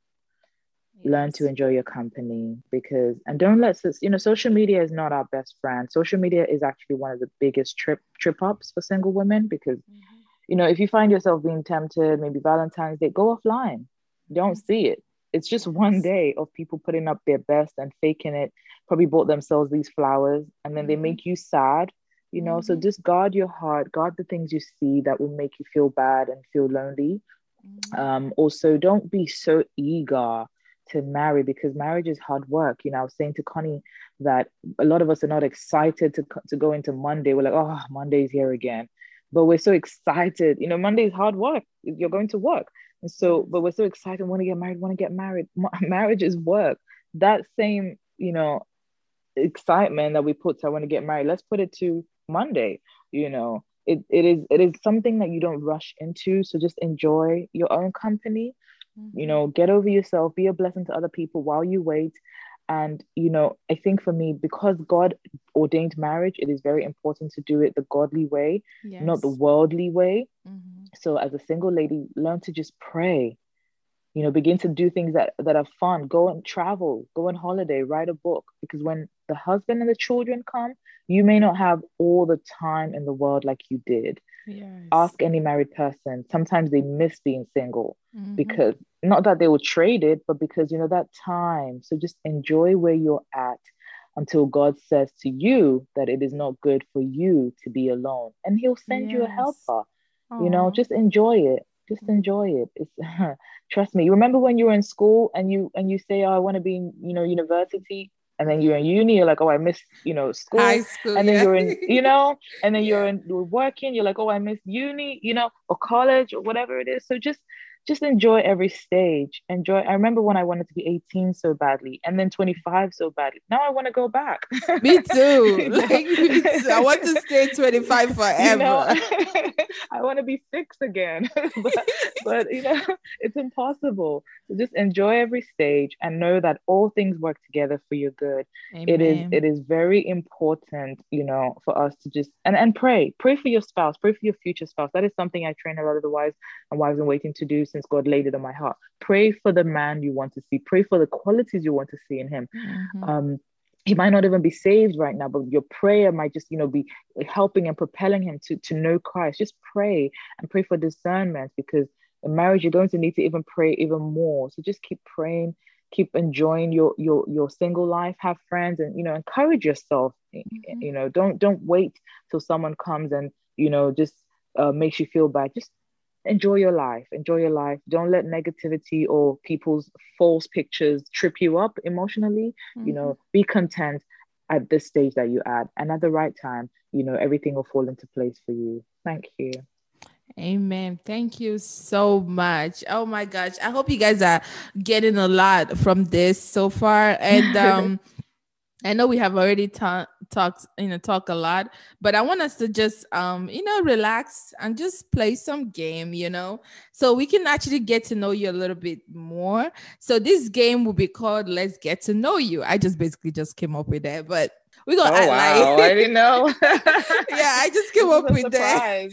[SPEAKER 2] Learn to enjoy your company because, and don't let, you know, social media is not our best friend. Social media is actually one of the biggest trip trip ups for single women because,
[SPEAKER 1] Mhm.
[SPEAKER 2] you know, if you find yourself being tempted, maybe Valentine's Day, go offline. Don't see it. It's just one day of people putting up their best and faking it. Probably bought themselves these flowers and then they
[SPEAKER 1] Mhm.
[SPEAKER 2] make you sad, you know. So
[SPEAKER 1] Mhm.
[SPEAKER 2] just guard your heart, guard the things you see that will make you feel bad and feel lonely.
[SPEAKER 1] Mhm.
[SPEAKER 2] Um, also, don't be so eager to marry because marriage is hard work. You know, I was saying to Connie that a lot of us are not excited to, to go into Monday. We're like, oh, Monday's here again. But we're so excited. You know, Monday is hard work. You're going to work. And so, but we're so excited, want to get married, want to get married. Ma- Marriage is work. That same, you know, excitement that we put to I want to get married, let's put it to Monday. You know, it, it is it is something that you don't rush into. So just enjoy your own company you know get over yourself be a blessing to other people while you wait. And you know i think for me because god ordained marriage it is very important to do it the godly way not the worldly way.
[SPEAKER 1] Mhm.
[SPEAKER 2] so as a single lady learn to just pray. You know begin to do things that that are fun. Go and travel go on holiday write a book. Because when the husband and the children come you may not have all the time in the world like you did
[SPEAKER 1] Yes.
[SPEAKER 2] ask any married person sometimes they miss being single
[SPEAKER 1] Mhm.
[SPEAKER 2] because not that they will trade it, but because you know that time. So just enjoy where you're at until God says to you that it is not good for you to be alone, and He'll send you a
[SPEAKER 1] Yes.
[SPEAKER 2] helper. You know, just enjoy it. Just
[SPEAKER 1] Mhm.
[SPEAKER 2] enjoy it. It's trust me. You remember when you were in school and you and you say, "Oh, I want to be in you know university," and then you're in uni. You're like, "Oh, I miss you know school."
[SPEAKER 1] high school
[SPEAKER 2] and then
[SPEAKER 1] yeah.
[SPEAKER 2] you're in, you know, and then you're in, you're working. You're like, oh, I miss uni, you know, or college or whatever it is. So just, just enjoy every stage. Enjoy. I remember when I wanted to be 18 so badly, and then 25 so badly. Now I want to go back.
[SPEAKER 1] me too like me too. i want to stay 25 forever
[SPEAKER 2] You know, I want to be six again, but, but you know, it's impossible. So just enjoy every stage and know that all things work together for your good It is it is very important you know for us to just and and pray pray for your spouse pray for your future spouse that is something i train a lot of the wives and wives in waiting to do since god laid it on my heart. Pray for the man you want to see. Pray for the qualities you want to see in him.
[SPEAKER 1] Mhm.
[SPEAKER 2] um he might not even be saved right now but your prayer might just you know be helping and propelling him to to know christ. Just pray and pray for discernment because in marriage you're going to need to even pray even more. So just keep praying keep enjoying your your your single life have friends and you know encourage yourself
[SPEAKER 1] Mhm.
[SPEAKER 2] you know don't don't wait till someone comes and you know just uh, makes you feel bad. Just enjoy your life enjoy your life don't let negativity or people's false pictures trip you up emotionally you know be content at this stage that you're at and at the right time you know everything will fall into place for you thank you
[SPEAKER 1] Amen. Thank you so much. Oh my gosh. I hope you guys are getting a lot from this so far. And um I know we have already ta- talked, you know, talk a lot, but I want us to just um, you know, relax and just play some game, you know, so we can actually get to know you a little bit more. So this game will be called Let's Get to Know You. I just basically just came up with that, but we gonna
[SPEAKER 2] Oh wow!
[SPEAKER 1] like
[SPEAKER 2] I didn't know.
[SPEAKER 1] yeah, I just came up with that.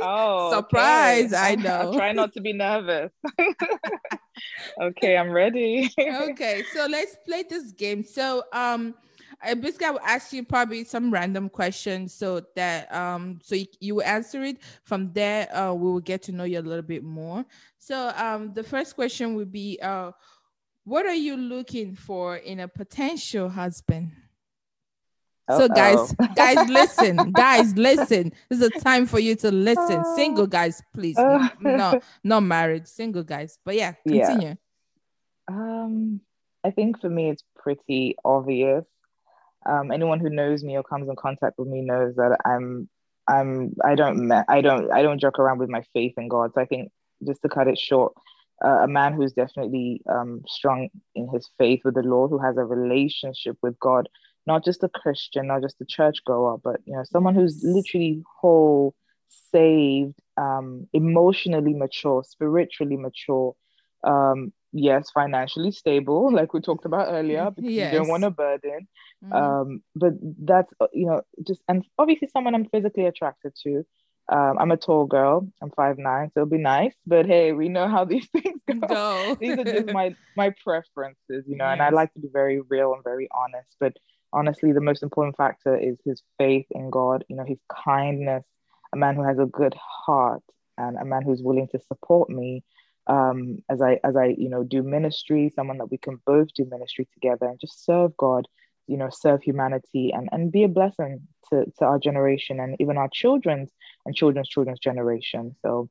[SPEAKER 2] Oh.
[SPEAKER 1] Surprise, I
[SPEAKER 2] I'm-
[SPEAKER 1] know.
[SPEAKER 2] I'll try not to be nervous. okay, I'm ready.
[SPEAKER 1] okay, so let's play this game. So um I basically I will ask you probably some random questions so that um so you, you will answer it. From there, uh we will get to know you a little bit more. So um the first question would be uh what are you looking for in a potential husband? So guys, guys, listen, guys, listen. This is a time for you to listen. Single guys, please. No, not married, single guys. But yeah,
[SPEAKER 2] Yeah.
[SPEAKER 1] continue.
[SPEAKER 2] Um, I think for me, it's pretty obvious. Um, anyone who knows me or comes in contact with me knows that I'm, I'm, I don't, I don't, I don't joke around with my faith in God. So I think just to cut it short, uh, a man who's definitely um, strong in his faith with the Lord, who has a relationship with God, not just a Christian, not just a churchgoer, but you know, someone who's literally whole, saved, um, emotionally mature, spiritually mature, um, yes, financially stable, like we talked about earlier, because you don't want a burden.
[SPEAKER 1] Mhm.
[SPEAKER 2] Um, but that's you know, just and obviously someone I'm physically attracted to. Um, I'm a tall girl. I'm five nine, so it'll be nice. But hey, we know how these things go.
[SPEAKER 1] Go.
[SPEAKER 2] These are just my my preferences, you know, and I like to be very real and very honest. But honestly, the most important factor is his faith in God. You know, his kindness. A man who has a good heart and a man who's willing to support me um, as I as I you know do ministry. Someone that we can both do ministry together and just serve God. You know, serve humanity and and be a blessing to to our generation and even our children's and children's children's generation. So.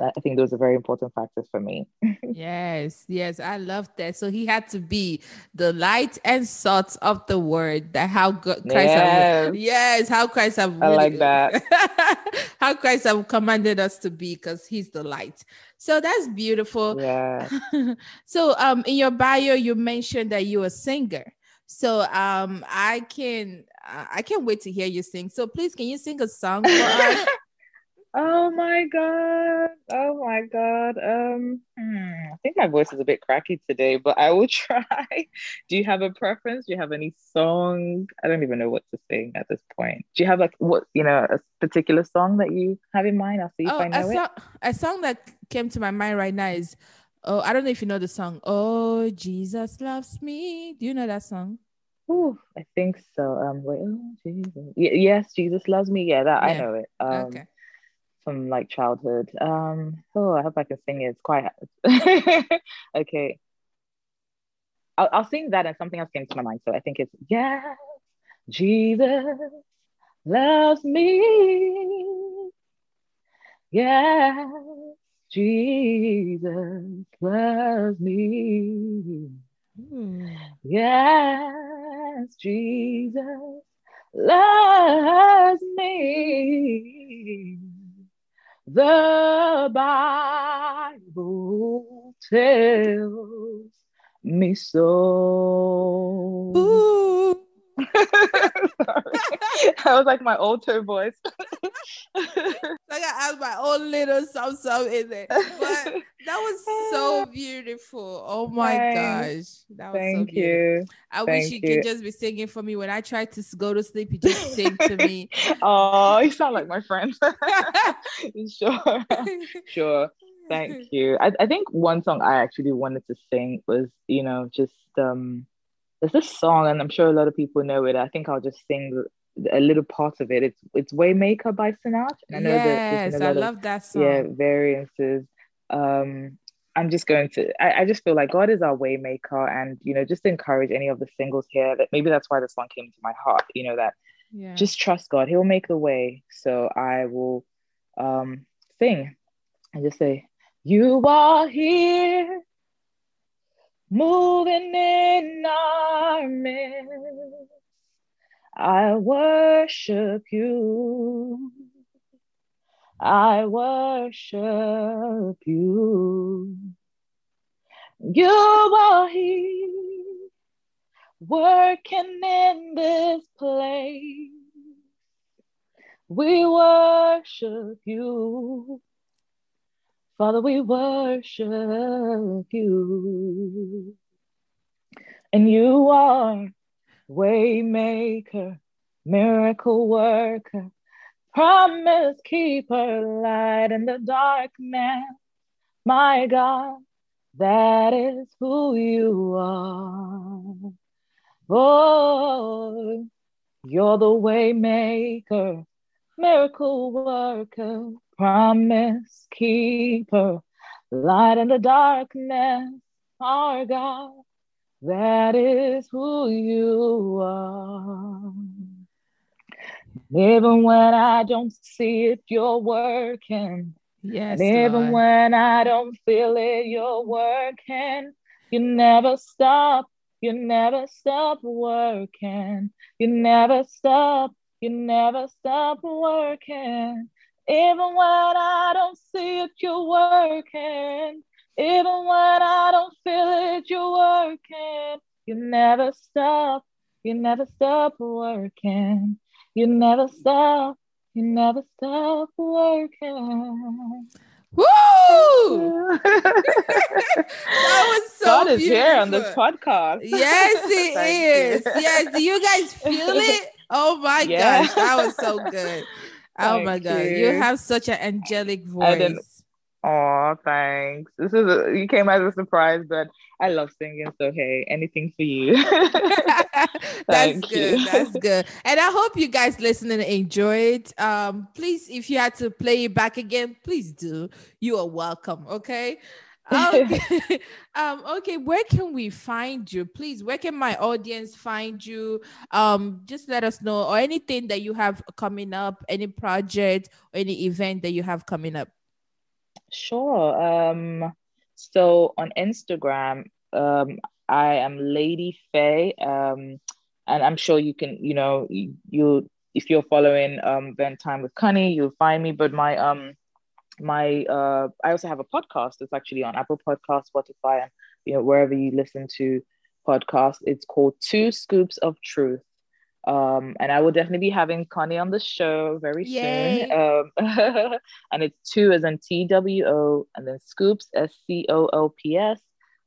[SPEAKER 2] I think those are very important factors for me.
[SPEAKER 1] yes, yes, I love that. So he had to be the light and salt of the word. That how good Christ have,
[SPEAKER 2] Yes.
[SPEAKER 1] yes, how Christ have
[SPEAKER 2] I like that.
[SPEAKER 1] how Christ have commanded us to be because he's the light. So that's beautiful.
[SPEAKER 2] Yeah.
[SPEAKER 1] so um in your bio you mentioned that you're a singer. So um I can I can't wait to hear you sing. So please can you sing a song for us?
[SPEAKER 2] Oh my god. Oh my god. Um hmm, I think my voice is a bit cracky today, but I will try. Do you have a preference? Do you have any song? I don't even know what to sing at this point. Do you have like what you know a particular song that you have in mind? I'll see if
[SPEAKER 1] Oh,
[SPEAKER 2] I
[SPEAKER 1] a
[SPEAKER 2] know it.
[SPEAKER 1] song, a song that came to my mind right now is, oh, I don't know if you know the song. Oh, Jesus loves me. Do you know that song?
[SPEAKER 2] Oh, I think so. Um, wait, oh, Jesus. Y- yes, Jesus loves me. Yeah, that I know it. Um,
[SPEAKER 1] okay.
[SPEAKER 2] From like childhood. Um, oh, I hope I can sing it. It's quite okay. I'll, I'll sing that and something else came to my mind. So I think it's yeah, Jesus loves me. Yeah, Jesus loves me. Yes, Jesus loves me. The Bible tells me so.
[SPEAKER 1] Ooh.
[SPEAKER 2] Sorry. That was like my alto voice.
[SPEAKER 1] Like I got add my own little some some in it. But that was so beautiful. Oh my
[SPEAKER 2] Thanks.
[SPEAKER 1] gosh. That was so
[SPEAKER 2] Thank
[SPEAKER 1] beautiful.
[SPEAKER 2] you.
[SPEAKER 1] I wish you,
[SPEAKER 2] you.
[SPEAKER 1] could just be singing for me. When I try to go to sleep, you just sing to me.
[SPEAKER 2] Oh, you sound like my friend. sure. Sure. Thank you. I, I think one song I actually wanted to sing was, you know, just um there's this song and I'm sure a lot of people know it. I think I'll just sing a little part of it. It's it's Waymaker by Sinach. And I know
[SPEAKER 1] yes,
[SPEAKER 2] a
[SPEAKER 1] I
[SPEAKER 2] lot of
[SPEAKER 1] love that song.
[SPEAKER 2] yeah, variances. Um I'm just going to I, I just feel like God is our waymaker and you know, just encourage any of the singles here that maybe that's why the song came to my heart, you know, that
[SPEAKER 1] yeah.
[SPEAKER 2] just trust God. He'll make the way. So I will um, sing and just say, You are here, moving in our midst. I worship you. I worship you. You are here working in this place. We worship you. Father, we worship you. And you are Waymaker, miracle worker, promise keeper, light in the darkness. My God, that is who you are. Oh, you're the waymaker, miracle worker, promise keeper, light in the darkness, our God, that is who you are. Even when I don't see it, you're working.
[SPEAKER 1] Yes.
[SPEAKER 2] and even
[SPEAKER 1] Lord.
[SPEAKER 2] when I don't feel it, you're working. You never stop. You never stop working. You never stop. You never stop working. Even when I don't see it, you're working. Even when I don't feel it, you're working. You never stop. You never stop working. You never stop. You never stop working.
[SPEAKER 1] Woo! that was so
[SPEAKER 2] God is here on this podcast.
[SPEAKER 1] Yes, it is.
[SPEAKER 2] you.
[SPEAKER 1] Yes. Do you guys feel it? Oh my
[SPEAKER 2] Yeah.
[SPEAKER 1] gosh, that was so good. Oh my god, you.
[SPEAKER 2] you.
[SPEAKER 1] have such an angelic voice.
[SPEAKER 2] Oh, thanks. This is a, you came as a surprise, but I love singing, so hey, anything for you.
[SPEAKER 1] That's good.
[SPEAKER 2] you.
[SPEAKER 1] That's good. And I hope you guys listening enjoy it. Um, please, if you had to play it back again, please do. You are welcome. Okay. Okay. um, okay, where can we find you? Please, where can my audience find you? Um, just let us know or anything that you have coming up, any project or any event that you have coming up.
[SPEAKER 2] Sure. Um, so on Instagram, um, I am Lady Faye. Um, and I'm sure you can, you know, you, you if you're following um Vent Time with Connie, you'll find me. But my um my uh I also have a podcast that's actually on Apple Podcast, Spotify, and you know, wherever you listen to podcasts. It's called Two Scoops of Truth. Um, and I will definitely be having Connie on the show very
[SPEAKER 1] Yay.
[SPEAKER 2] soon. Um, and it's two as in T W O, and then Scoops S C O O P S,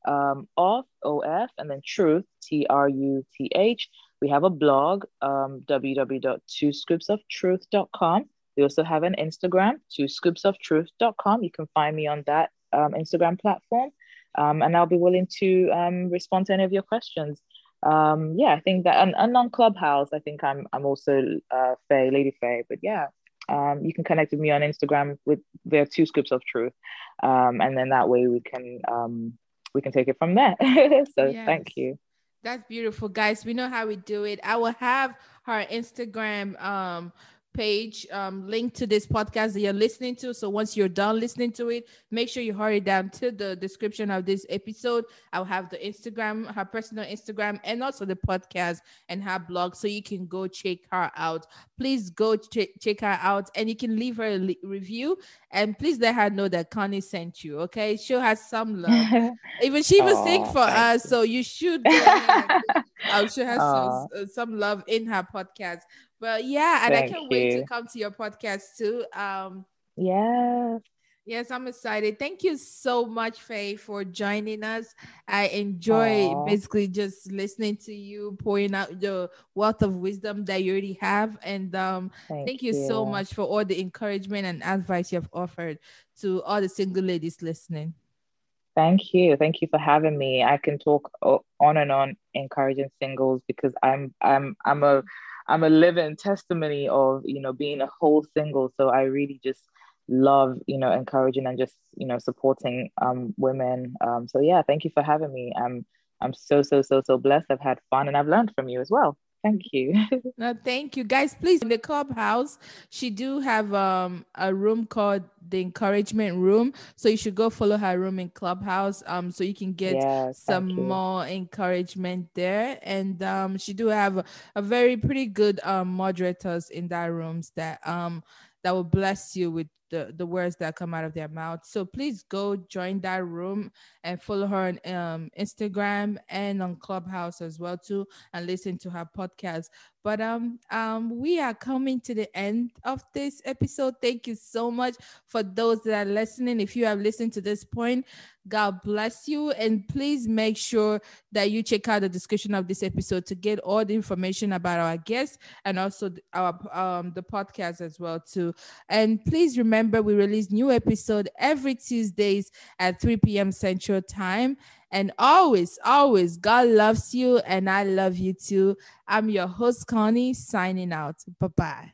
[SPEAKER 2] um, off O F, and then Truth T R U T H. We have a blog, um, www.twoscoopsoftruth.com. We also have an Instagram, twoscoopsoftruth.com. You can find me on that um, Instagram platform, um, and I'll be willing to um, respond to any of your questions. Um, yeah, I think that, and, and on Clubhouse, I think I'm I'm also uh, Faye, Lady Faye. But yeah, um, you can connect with me on Instagram with their two scoops of truth, um, and then that way we can um, we can take it from there. so thank you.
[SPEAKER 1] That's beautiful, guys. We know how we do it. I will have her Instagram um page um linked to this podcast that you're listening to. So once you're done listening to it, make sure you hurry down to the description of this episode. I'll have the Instagram, her personal Instagram, and also the podcast and her blog, so you can go check her out. Please go ch- check her out, and you can leave her a li- review. And please let her know that Connie sent you. Okay, show her some love. Even she was sick for us,
[SPEAKER 2] you.
[SPEAKER 1] so you should. go I'll show her some, uh, some love in her podcast. But yeah, and I can't wait to come to your podcast too. Um,
[SPEAKER 2] yes.
[SPEAKER 1] yes, I'm excited. Thank you so much, Faye, for joining us. I enjoy
[SPEAKER 2] Aw.
[SPEAKER 1] basically just listening to you pouring out the wealth of wisdom that you already have. And um,
[SPEAKER 2] Thank,
[SPEAKER 1] thank you so much for all the encouragement and advice you have offered to all the single ladies listening.
[SPEAKER 2] Thank you. Thank you for having me. I can talk on and on encouraging singles because I'm I'm I'm a I'm a living testimony of, you know, being a whole single. So I really just love, you know, encouraging and just, you know, supporting um women. Um so yeah, thank you for having me. I'm I'm so so so so blessed. I've had fun and I've learned from you as well. Thank you.
[SPEAKER 1] No, thank you, guys. Please, in the clubhouse, she do have um a room called the encouragement room. So you should go follow her room in clubhouse. Um, so you can get
[SPEAKER 2] yes,
[SPEAKER 1] some
[SPEAKER 2] you.
[SPEAKER 1] more encouragement there. And um, she do have a, a very pretty good um moderators in that rooms that um that will bless you with the, the words that come out of their mouth. So please go join that room and follow her on um, Instagram and on Clubhouse as well too, and listen to her podcast. But um um we are coming to the end of this episode. Thank you so much for those that are listening. If you have listened to this point, God bless you. And please make sure that you check out the description of this episode to get all the information about our guests and also our um the podcast as well too. And please remember we release new episode every Tuesdays at 3 p.m. Central Time. And always, always, God loves you and I love you too. I'm your host, Connie, signing out. Bye bye.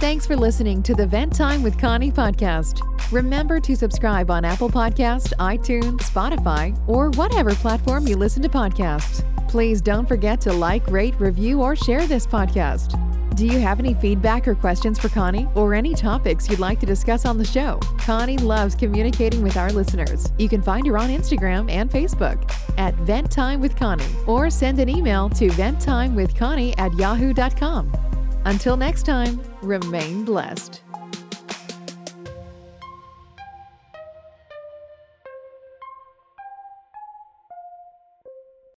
[SPEAKER 3] Thanks for listening to the Vent Time with Connie podcast. Remember to subscribe on Apple Podcast, iTunes, Spotify, or whatever platform you listen to podcasts. Please don't forget to like, rate, review, or share this podcast. Do you have any feedback or questions for Connie or any topics you'd like to discuss on the show? Connie loves communicating with our listeners. You can find her on Instagram and Facebook at Vent Time with Connie or send an email to ventimewithconnie at yahoo.com. Until next time, remain blessed.